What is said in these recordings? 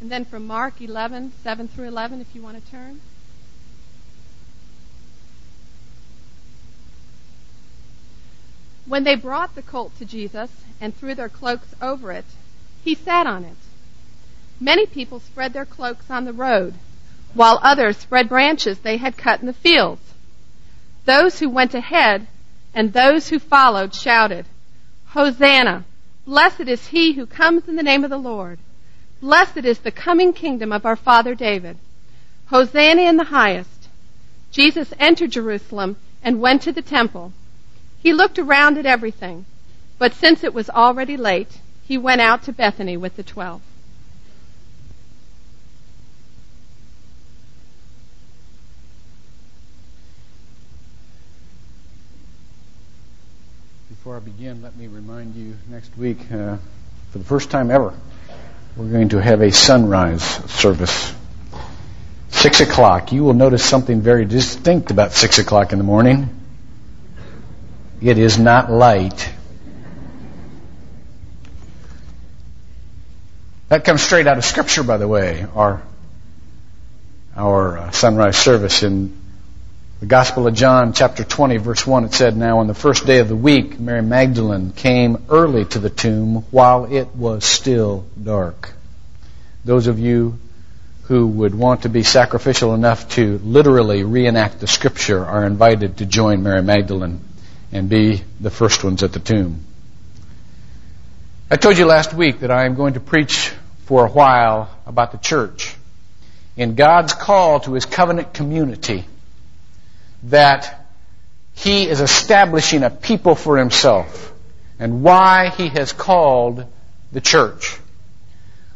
And then from Mark 11, 7 through 11, if you want to turn. When they brought the colt to Jesus and threw their cloaks over it, he sat on it. Many people spread their cloaks on the road, while others spread branches they had cut in the fields. Those who went ahead and those who followed shouted, Hosanna! Blessed is he who comes in the name of the Lord. Blessed is the coming kingdom of our father David. Hosanna in the highest. Jesus entered Jerusalem and went to the temple. He looked around at everything, but since it was already late, he went out to Bethany with the twelve. Before I begin, let me remind you next week, uh, for the first time ever, we're going to have a sunrise service. Six o'clock. You will notice something very distinct about six o'clock in the morning. It is not light. That comes straight out of Scripture, by the way. Our our uh, sunrise service in the Gospel of John, chapter 20, verse 1, it said, Now on the first day of the week, Mary Magdalene came early to the tomb while it was still dark. Those of you who would want to be sacrificial enough to literally reenact the scripture are invited to join Mary Magdalene and be the first ones at the tomb. I told you last week that I am going to preach for a while about the church in God's call to his covenant community that he is establishing a people for himself and why he has called the church.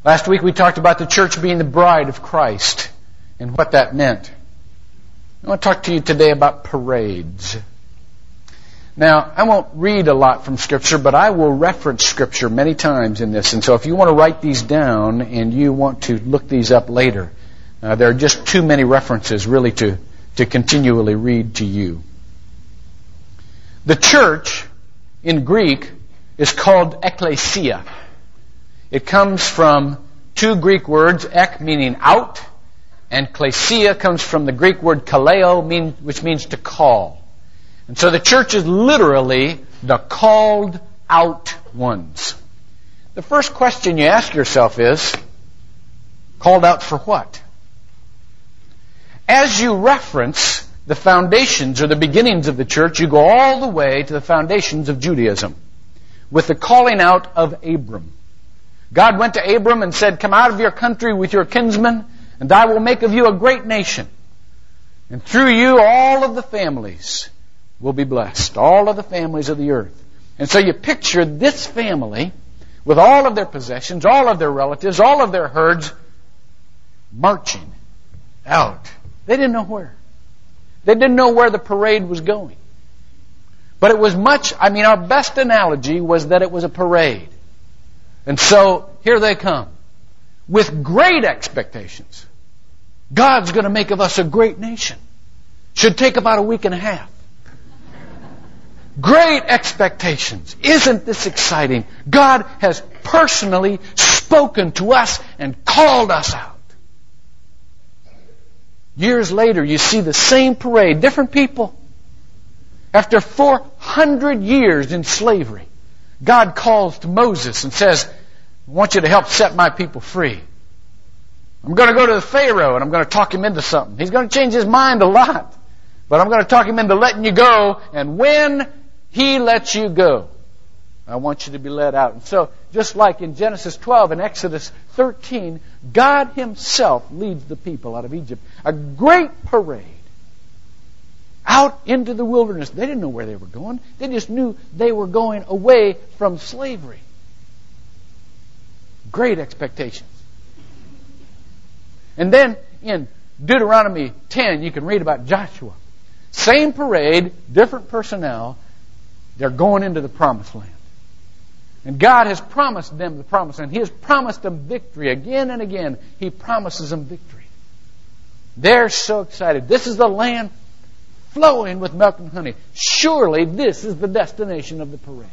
Last week we talked about the church being the bride of Christ and what that meant. I want to talk to you today about parades. Now, I won't read a lot from Scripture, but I will reference Scripture many times in this. And so if you want to write these down and you want to look these up later, uh, there are just too many references really to to continually read to you. The church in Greek is called ecclesia. It comes from two Greek words, ek meaning out, and klesia comes from the Greek word kaleo, mean, which means to call. And so the church is literally the called out ones. The first question you ask yourself is, called out for what? As you reference the foundations or the beginnings of the church, you go all the way to the foundations of Judaism with the calling out of Abram. God went to Abram and said, Come out of your country with your kinsmen, and I will make of you a great nation. And through you, all of the families will be blessed. All of the families of the earth. And so you picture this family with all of their possessions, all of their relatives, all of their herds marching out they didn't know where. They didn't know where the parade was going. But it was much, I mean, our best analogy was that it was a parade. And so, here they come. With great expectations. God's going to make of us a great nation. Should take about a week and a half. Great expectations. Isn't this exciting? God has personally spoken to us and called us out. Years later, you see the same parade, different people. After 400 years in slavery, God calls to Moses and says, I want you to help set my people free. I'm going to go to the Pharaoh and I'm going to talk him into something. He's going to change his mind a lot. But I'm going to talk him into letting you go. And when he lets you go, I want you to be let out. And so, just like in Genesis 12 and Exodus 13, God Himself leads the people out of Egypt. A great parade out into the wilderness. They didn't know where they were going. They just knew they were going away from slavery. Great expectations. And then in Deuteronomy 10, you can read about Joshua. Same parade, different personnel. They're going into the promised land. And God has promised them the promise, and He has promised them victory again and again. He promises them victory. They're so excited. This is the land flowing with milk and honey. Surely this is the destination of the parade.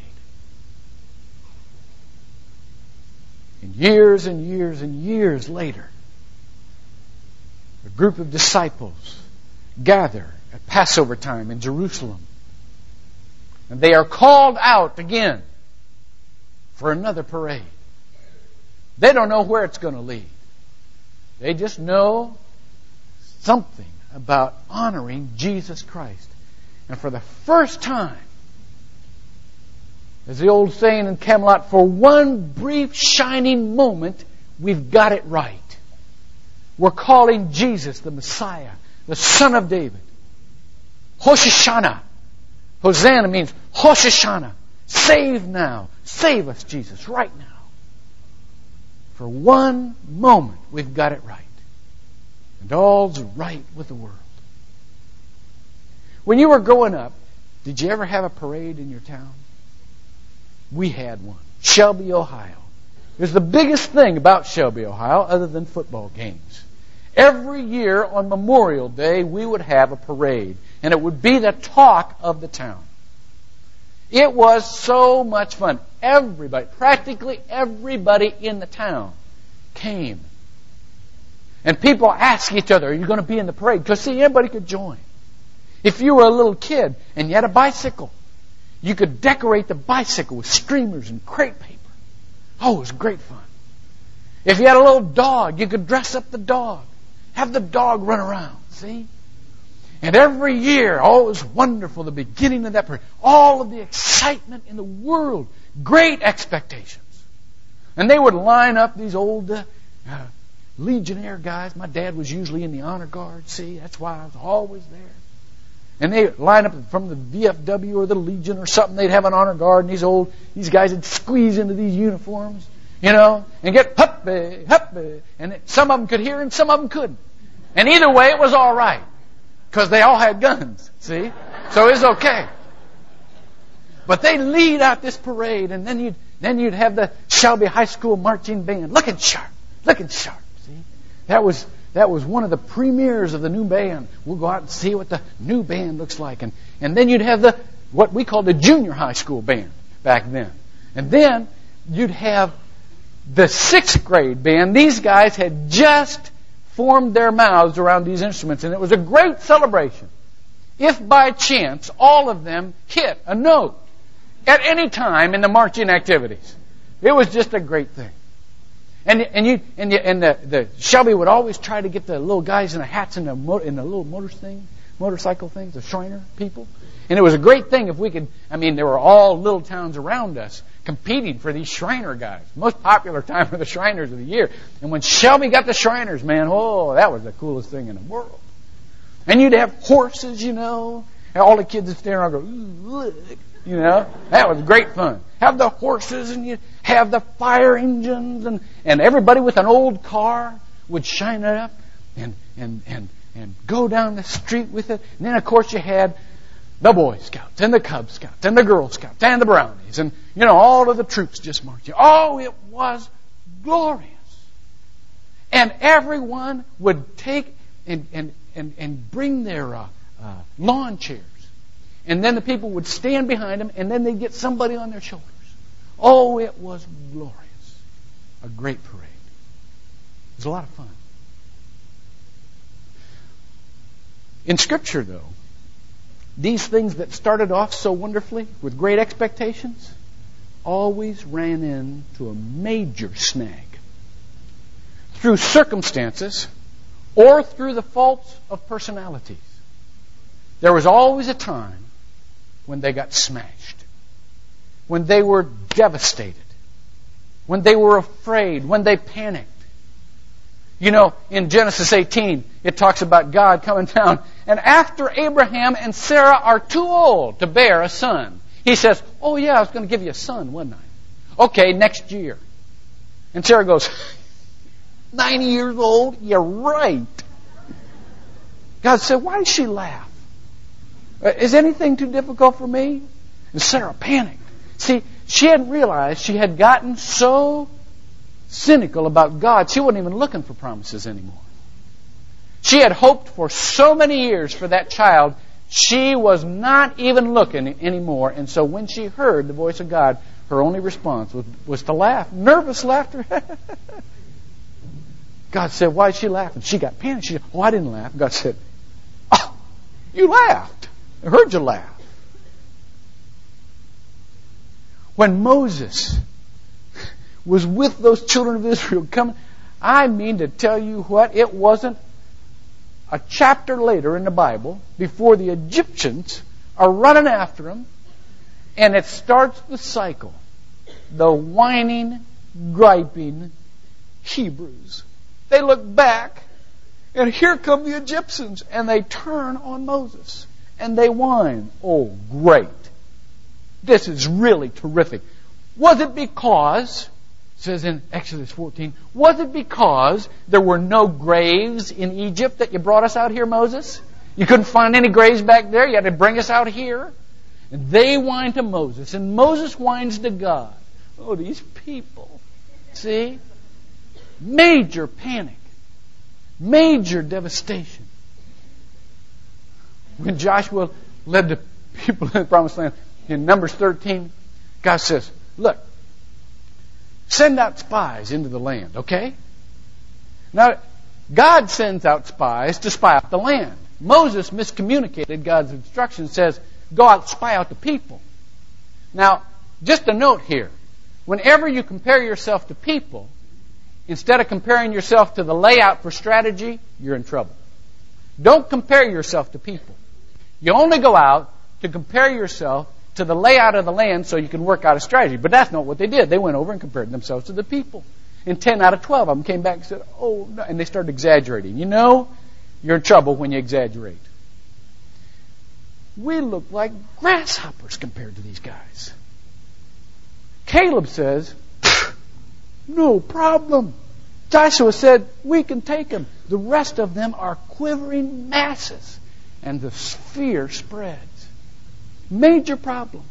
And years and years and years later, a group of disciples gather at Passover time in Jerusalem. And they are called out again for another parade. They don't know where it's going to lead. They just know something about honoring Jesus Christ. And for the first time, as the old saying in Camelot, for one brief shining moment, we've got it right. We're calling Jesus the Messiah, the Son of David. Hoshashana. Hosanna means Hoshashana. Save now. Save us, Jesus, right now. For one moment, we've got it right. And all's right with the world. When you were growing up, did you ever have a parade in your town? We had one. Shelby, Ohio. It was the biggest thing about Shelby, Ohio, other than football games. Every year on Memorial Day, we would have a parade, and it would be the talk of the town. It was so much fun. Everybody, practically everybody in the town came and people ask each other, are you going to be in the parade? Because see, anybody could join. If you were a little kid and you had a bicycle, you could decorate the bicycle with streamers and crepe paper. Oh, it was great fun. If you had a little dog, you could dress up the dog. Have the dog run around. See? And every year, oh, it was wonderful, the beginning of that parade. All of the excitement in the world. Great expectations. And they would line up these old uh, Legionnaire guys. My dad was usually in the honor guard. See, that's why I was always there. And they line up from the VFW or the Legion or something. They'd have an honor guard, and these old these guys would squeeze into these uniforms, you know, and get huppy huppy. And some of them could hear, and some of them couldn't. And either way, it was all right because they all had guns. See, so it was okay. But they lead out this parade, and then you'd then you'd have the Shelby High School marching band, looking sharp, looking sharp. See, that was that was one of the premieres of the new band. We'll go out and see what the new band looks like, and and then you'd have the what we called the junior high school band back then, and then you'd have the sixth grade band. These guys had just formed their mouths around these instruments, and it was a great celebration. If by chance all of them hit a note at any time in the marching activities, it was just a great thing. And and you and you, and the, the Shelby would always try to get the little guys in the hats and the mo- in the little motor thing, motorcycle things, the Shriner people. And it was a great thing if we could. I mean, there were all little towns around us competing for these Shriner guys. Most popular time for the Shriners of the year. And when Shelby got the Shriners, man, oh, that was the coolest thing in the world. And you'd have horses, you know. And all the kids would stand around and go, look, you know. That was great fun. Have the horses and you have the fire engines and, and everybody with an old car would shine it up and, and, and, and go down the street with it. And then of course you had the Boy Scouts and the Cub Scouts and the Girl Scouts and the Brownies and, you know, all of the troops just marching. Oh, it was glorious. And everyone would take and, and, and, and bring their uh, uh, lawn chairs. And then the people would stand behind them and then they'd get somebody on their shoulders. Oh, it was glorious. A great parade. It was a lot of fun. In Scripture, though, these things that started off so wonderfully with great expectations always ran into a major snag. Through circumstances or through the faults of personalities, there was always a time when they got smashed when they were devastated, when they were afraid, when they panicked. You know, in Genesis 18, it talks about God coming down, and after Abraham and Sarah are too old to bear a son, he says, Oh, yeah, I was going to give you a son, wasn't I? Okay, next year. And Sarah goes, 90 years old? You're right. God said, Why did she laugh? Uh, is anything too difficult for me? And Sarah panicked. See, she hadn't realized she had gotten so cynical about God, she wasn't even looking for promises anymore. She had hoped for so many years for that child, she was not even looking anymore. And so when she heard the voice of God, her only response was, was to laugh. Nervous laughter. God said, Why is she laughing? She got panicked. She said, Oh, I didn't laugh. God said, Oh, you laughed. I heard you laugh. When Moses was with those children of Israel coming, I mean to tell you what, it wasn't a chapter later in the Bible before the Egyptians are running after him and it starts the cycle. The whining, griping Hebrews. They look back and here come the Egyptians and they turn on Moses and they whine. Oh, great. This is really terrific. Was it because, says in Exodus 14, was it because there were no graves in Egypt that you brought us out here, Moses? You couldn't find any graves back there. You had to bring us out here. And they whine to Moses, and Moses whines to God. Oh, these people. See? Major panic. Major devastation. When Joshua led the people in the promised land in Numbers 13, God says, Look, send out spies into the land, okay? Now, God sends out spies to spy out the land. Moses miscommunicated God's instructions, says, Go out spy out the people. Now, just a note here. Whenever you compare yourself to people, instead of comparing yourself to the layout for strategy, you're in trouble. Don't compare yourself to people. You only go out to compare yourself to the layout of the land so you can work out a strategy. But that's not what they did. They went over and compared themselves to the people. And 10 out of 12 of them came back and said, oh, no. And they started exaggerating. You know, you're in trouble when you exaggerate. We look like grasshoppers compared to these guys. Caleb says, no problem. Joshua said, we can take them. The rest of them are quivering masses. And the fear spreads. Major problems.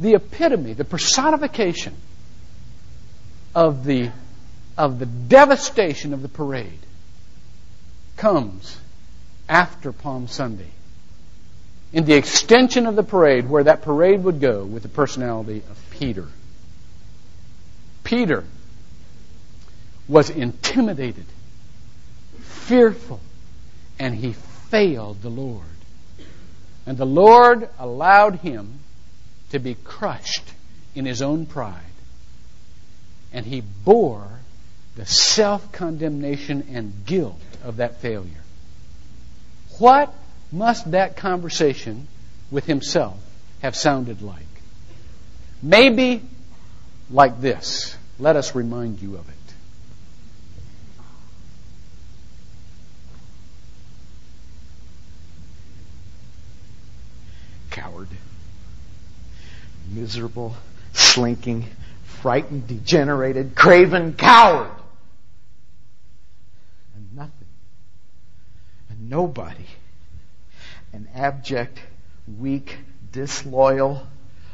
The epitome, the personification of the, of the devastation of the parade comes after Palm Sunday. In the extension of the parade, where that parade would go with the personality of Peter. Peter was intimidated, fearful, and he failed the Lord. And the Lord allowed him to be crushed in his own pride. And he bore the self condemnation and guilt of that failure. What must that conversation with himself have sounded like? Maybe like this. Let us remind you of it. Coward. Miserable, slinking, frightened, degenerated, craven coward. And nothing. And nobody. An abject, weak, disloyal,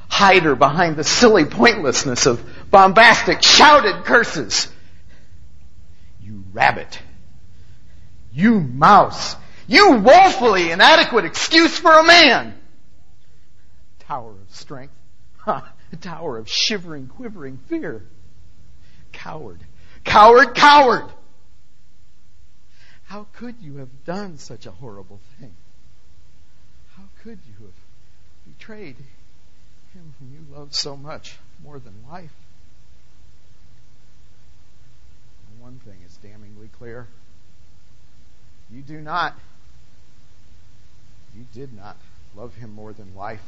hider behind the silly pointlessness of bombastic, shouted curses. You rabbit. You mouse. You woefully inadequate excuse for a man. Tower of strength. A tower of shivering, quivering fear. Coward. Coward, coward! How could you have done such a horrible thing? How could you have betrayed him whom you loved so much, more than life? One thing is damningly clear. You do not, you did not love him more than life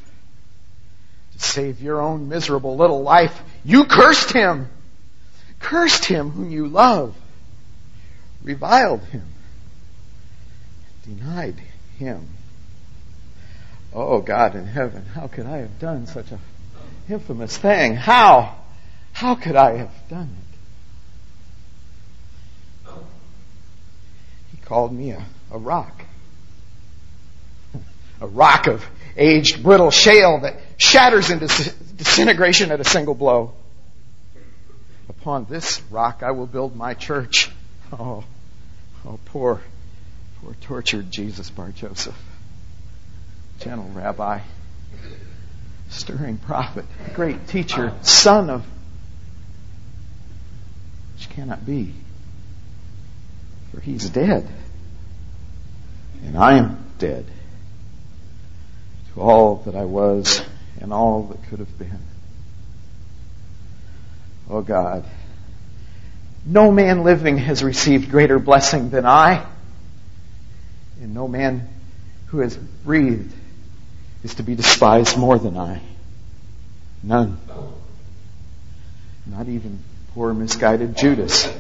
to save your own miserable little life. You cursed him. Cursed him whom you love. Reviled him. Denied him. Oh God in heaven, how could I have done such a infamous thing? How? How could I have done it? He called me a, a rock. A rock of aged, brittle shale that shatters into disintegration at a single blow. Upon this rock I will build my church. Oh, oh, poor, poor tortured Jesus Bar Joseph. Gentle rabbi, stirring prophet, great teacher, son of which cannot be. For he's dead. And I am dead to all that I was and all that could have been. Oh God, no man living has received greater blessing than I, and no man who has breathed is to be despised more than I. None. Not even poor misguided Judas.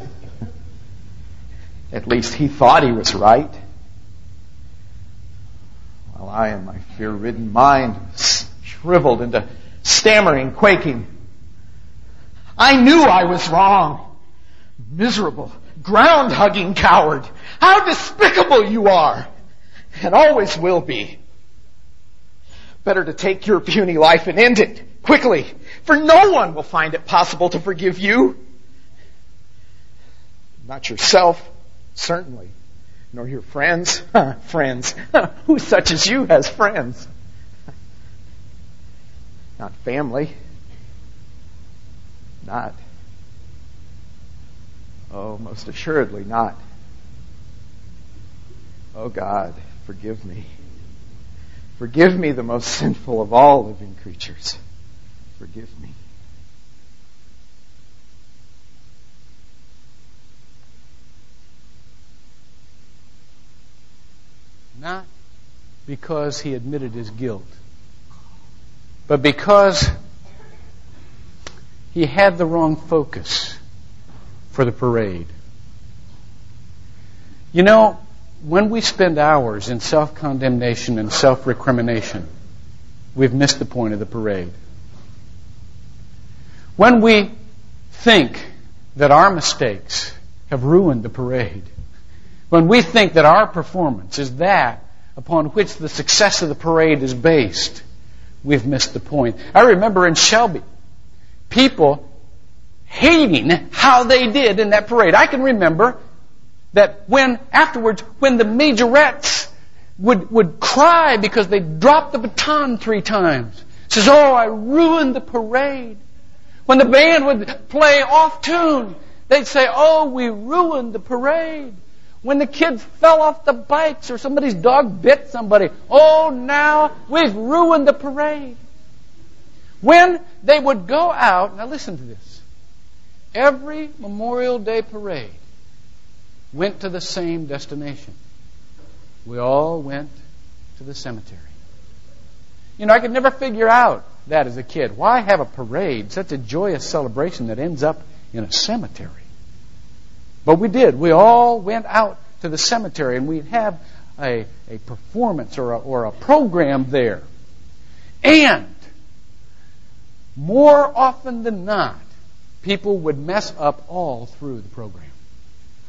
At least he thought he was right. While I, in my fear ridden mind, shriveled into stammering, quaking. I knew I was wrong. Miserable, ground hugging coward. How despicable you are. And always will be. Better to take your puny life and end it quickly, for no one will find it possible to forgive you. Not yourself, certainly, nor your friends. friends. Who such as you has friends? Not family. Not. Oh, most assuredly not. Oh God, forgive me. Forgive me, the most sinful of all living creatures. Forgive me. Not because he admitted his guilt, but because he had the wrong focus for the parade. You know, when we spend hours in self condemnation and self recrimination, we've missed the point of the parade. When we think that our mistakes have ruined the parade, when we think that our performance is that upon which the success of the parade is based, we've missed the point. I remember in Shelby, people hating how they did in that parade. I can remember that when afterwards, when the majorettes would, would cry because they dropped the baton three times, says, Oh, I ruined the parade. When the band would play off tune, they'd say, Oh, we ruined the parade. When the kids fell off the bikes or somebody's dog bit somebody, oh, now we've ruined the parade. When they would go out, now listen to this. Every Memorial Day parade went to the same destination. We all went to the cemetery. You know, I could never figure out that as a kid. Why have a parade, such a joyous celebration that ends up in a cemetery? But we did. We all went out to the cemetery and we'd have a, a performance or a, or a program there. And more often than not, people would mess up all through the program.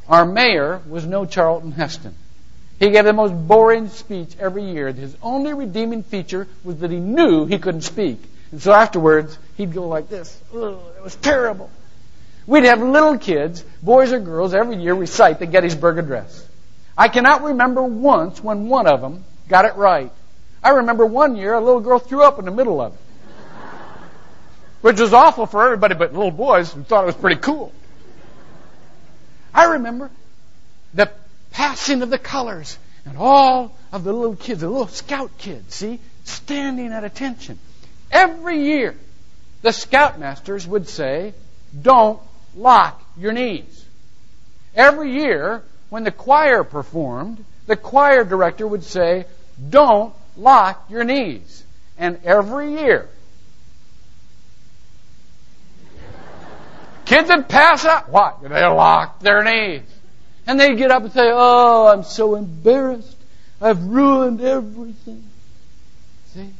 Our mayor was no Charlton Heston. He gave the most boring speech every year. His only redeeming feature was that he knew he couldn't speak. And so afterwards, he'd go like this. Ugh, it was terrible. We'd have little kids, boys or girls, every year recite the Gettysburg Address. I cannot remember once when one of them got it right. I remember one year a little girl threw up in the middle of it. Which was awful for everybody but little boys who thought it was pretty cool. I remember the passing of the colors and all of the little kids, the little scout kids, see, standing at attention. Every year, the scoutmasters would say, don't lock your knees. Every year, when the choir performed, the choir director would say, Don't lock your knees. And every year, kids would pass out. What? They locked their knees. And they'd get up and say, Oh, I'm so embarrassed. I've ruined everything. See?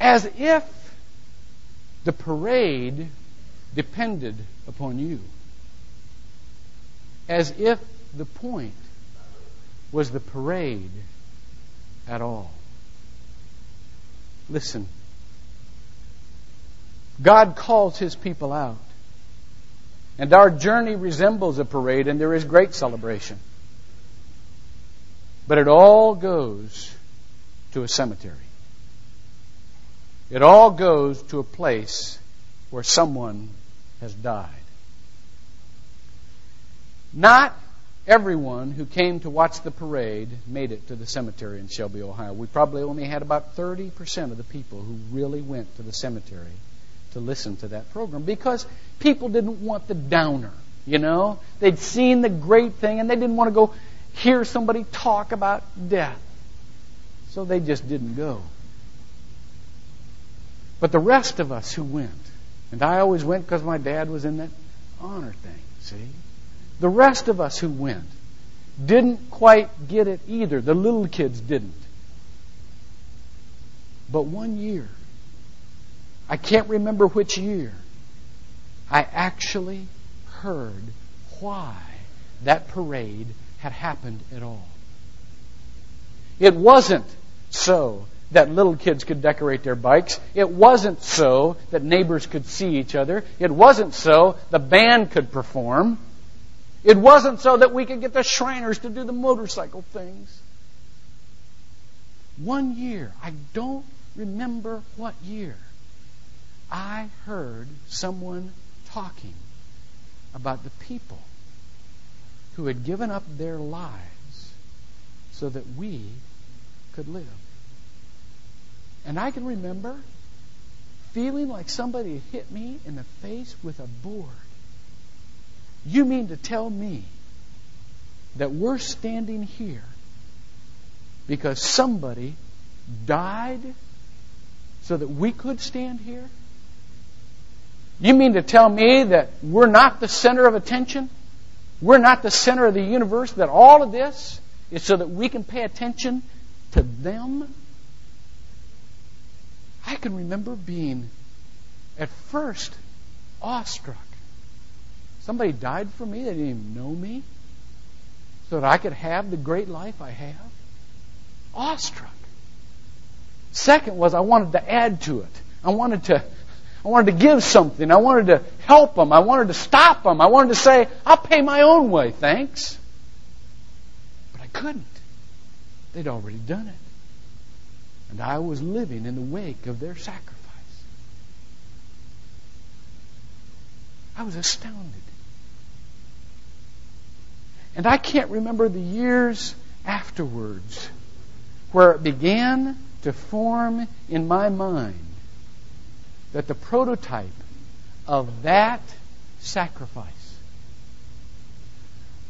As if the parade depended upon you. As if the point was the parade at all. Listen. God calls his people out. And our journey resembles a parade, and there is great celebration. But it all goes to a cemetery. It all goes to a place where someone has died. Not everyone who came to watch the parade made it to the cemetery in Shelby, Ohio. We probably only had about 30% of the people who really went to the cemetery to listen to that program because people didn't want the downer, you know? They'd seen the great thing and they didn't want to go hear somebody talk about death. So they just didn't go. But the rest of us who went, and I always went because my dad was in that honor thing, see? The rest of us who went didn't quite get it either. The little kids didn't. But one year, I can't remember which year, I actually heard why that parade had happened at all. It wasn't so that little kids could decorate their bikes. It wasn't so that neighbors could see each other. It wasn't so the band could perform. It wasn't so that we could get the Shriners to do the motorcycle things. One year, I don't remember what year, I heard someone talking about the people who had given up their lives so that we could live. And I can remember feeling like somebody hit me in the face with a board. You mean to tell me that we're standing here because somebody died so that we could stand here? You mean to tell me that we're not the center of attention? We're not the center of the universe, that all of this is so that we can pay attention to them? I can remember being, at first, awestruck Somebody died for me. They didn't even know me. So that I could have the great life I have. Awestruck. Second was I wanted to add to it. I wanted to, I wanted to give something. I wanted to help them. I wanted to stop them. I wanted to say, I'll pay my own way, thanks. But I couldn't. They'd already done it. And I was living in the wake of their sacrifice. I was astounded. And I can't remember the years afterwards where it began to form in my mind that the prototype of that sacrifice,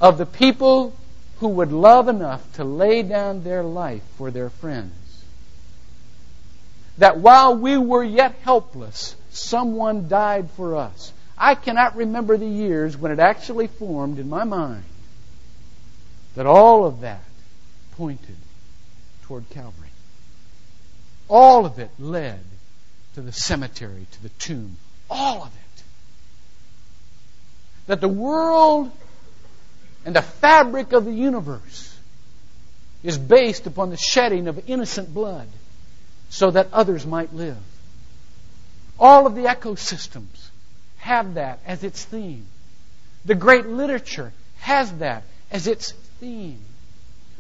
of the people who would love enough to lay down their life for their friends, that while we were yet helpless, someone died for us. I cannot remember the years when it actually formed in my mind that all of that pointed toward Calvary. All of it led to the cemetery, to the tomb. All of it. That the world and the fabric of the universe is based upon the shedding of innocent blood so that others might live. All of the ecosystems have that as its theme. The great literature has that as its theme.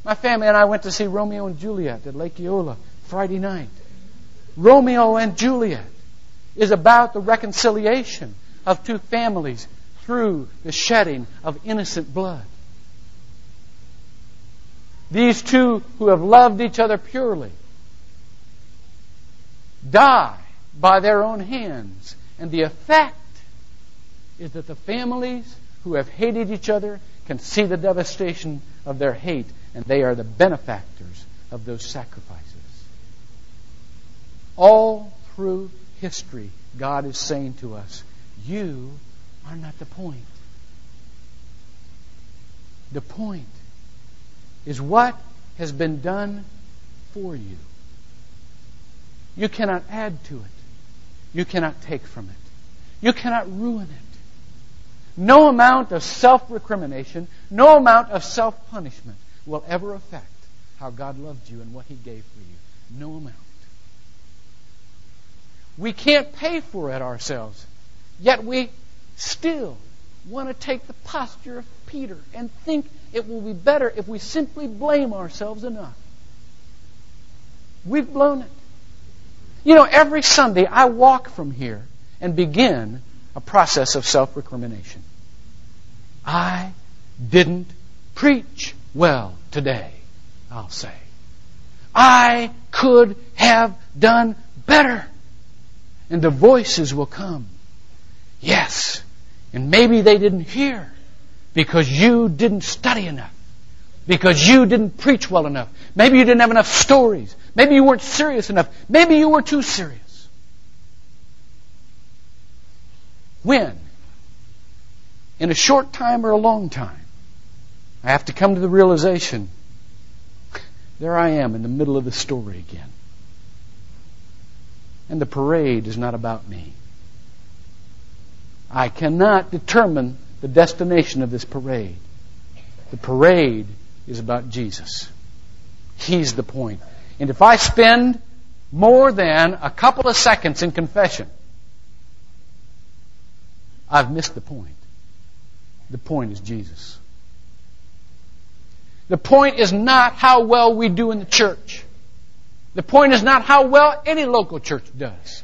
My family and I went to see Romeo and Juliet at Lake Eola Friday night. Romeo and Juliet is about the reconciliation of two families through the shedding of innocent blood. These two who have loved each other purely die by their own hands. And the effect is that the families who have hated each other can see the devastation of their hate, and they are the benefactors of those sacrifices. All through history, God is saying to us, You are not the point. The point is what has been done for you. You cannot add to it. You cannot take from it. You cannot ruin it. No amount of self recrimination, no amount of self punishment will ever affect how God loved you and what He gave for you. No amount. We can't pay for it ourselves, yet we still want to take the posture of Peter and think it will be better if we simply blame ourselves enough. We've blown it. You know, every Sunday I walk from here and begin a process of self recrimination. I didn't preach well today, I'll say. I could have done better. And the voices will come. Yes. And maybe they didn't hear because you didn't study enough. Because you didn't preach well enough. Maybe you didn't have enough stories. Maybe you weren't serious enough. Maybe you were too serious. When? In a short time or a long time? I have to come to the realization there I am in the middle of the story again. And the parade is not about me. I cannot determine the destination of this parade. The parade is about Jesus. He's the point. And if I spend more than a couple of seconds in confession, I've missed the point. The point is Jesus. The point is not how well we do in the church. The point is not how well any local church does.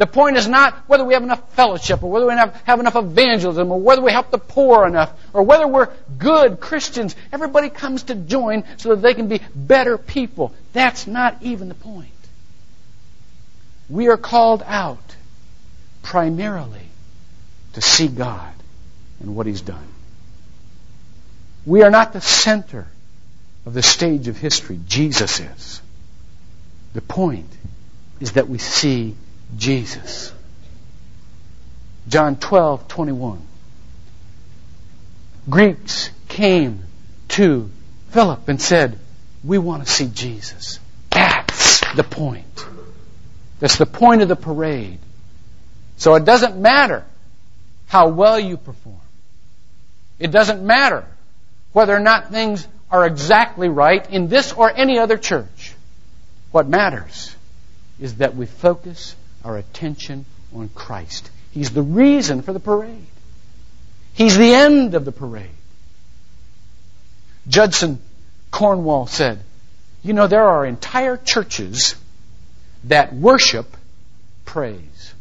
The point is not whether we have enough fellowship or whether we have, have enough evangelism or whether we help the poor enough or whether we're good Christians. Everybody comes to join so that they can be better people. That's not even the point. We are called out primarily to see God and what He's done. We are not the center of the stage of history. Jesus is. The point is that we see Jesus. John 12, 21. Greeks came to Philip and said, We want to see Jesus. That's the point. That's the point of the parade. So it doesn't matter how well you perform. It doesn't matter whether or not things are exactly right in this or any other church. What matters is that we focus our attention on Christ. He's the reason for the parade. He's the end of the parade. Judson Cornwall said, You know, there are entire churches that worship praise.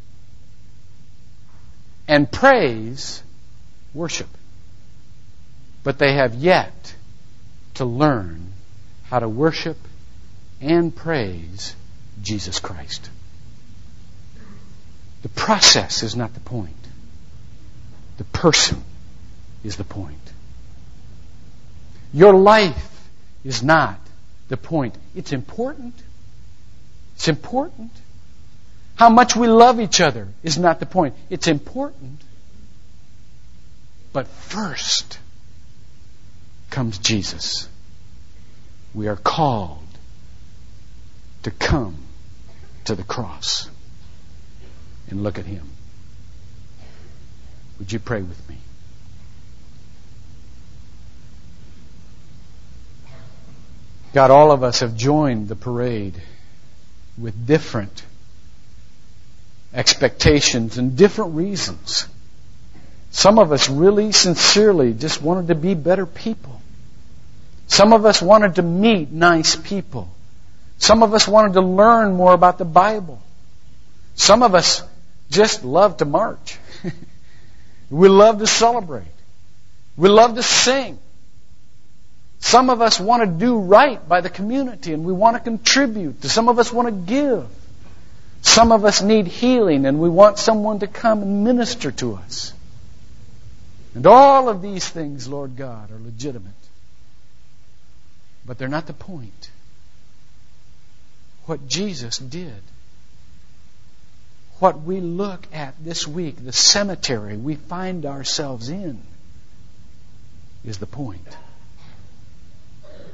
And praise worship. But they have yet to learn how to worship and praise Jesus Christ. The process is not the point. The person is the point. Your life is not the point. It's important. It's important. How much we love each other is not the point. It's important. But first comes Jesus. We are called to come to the cross and look at Him. Would you pray with me? God, all of us have joined the parade with different expectations and different reasons. Some of us really sincerely just wanted to be better people. Some of us wanted to meet nice people. Some of us wanted to learn more about the Bible. Some of us just love to march. we love to celebrate. We love to sing. Some of us want to do right by the community and we want to contribute. Some of us want to give. Some of us need healing and we want someone to come and minister to us. And all of these things, Lord God, are legitimate. But they're not the point. What Jesus did what we look at this week, the cemetery we find ourselves in, is the point.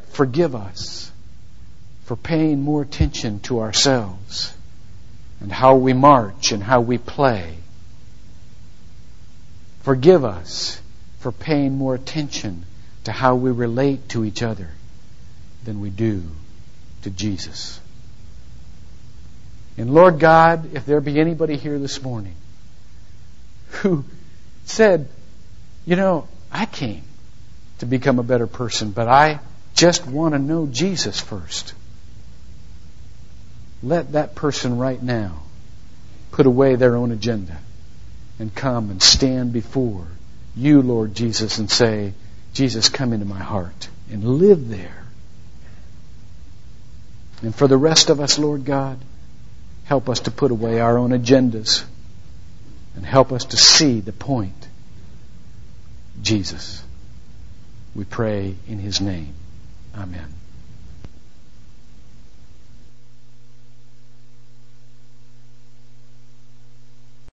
Forgive us for paying more attention to ourselves and how we march and how we play. Forgive us for paying more attention to how we relate to each other than we do to Jesus. And Lord God, if there be anybody here this morning who said, you know, I came to become a better person, but I just want to know Jesus first. Let that person right now put away their own agenda and come and stand before you, Lord Jesus, and say, Jesus, come into my heart and live there. And for the rest of us, Lord God, help us to put away our own agendas and help us to see the point. Jesus. We pray in his name. Amen.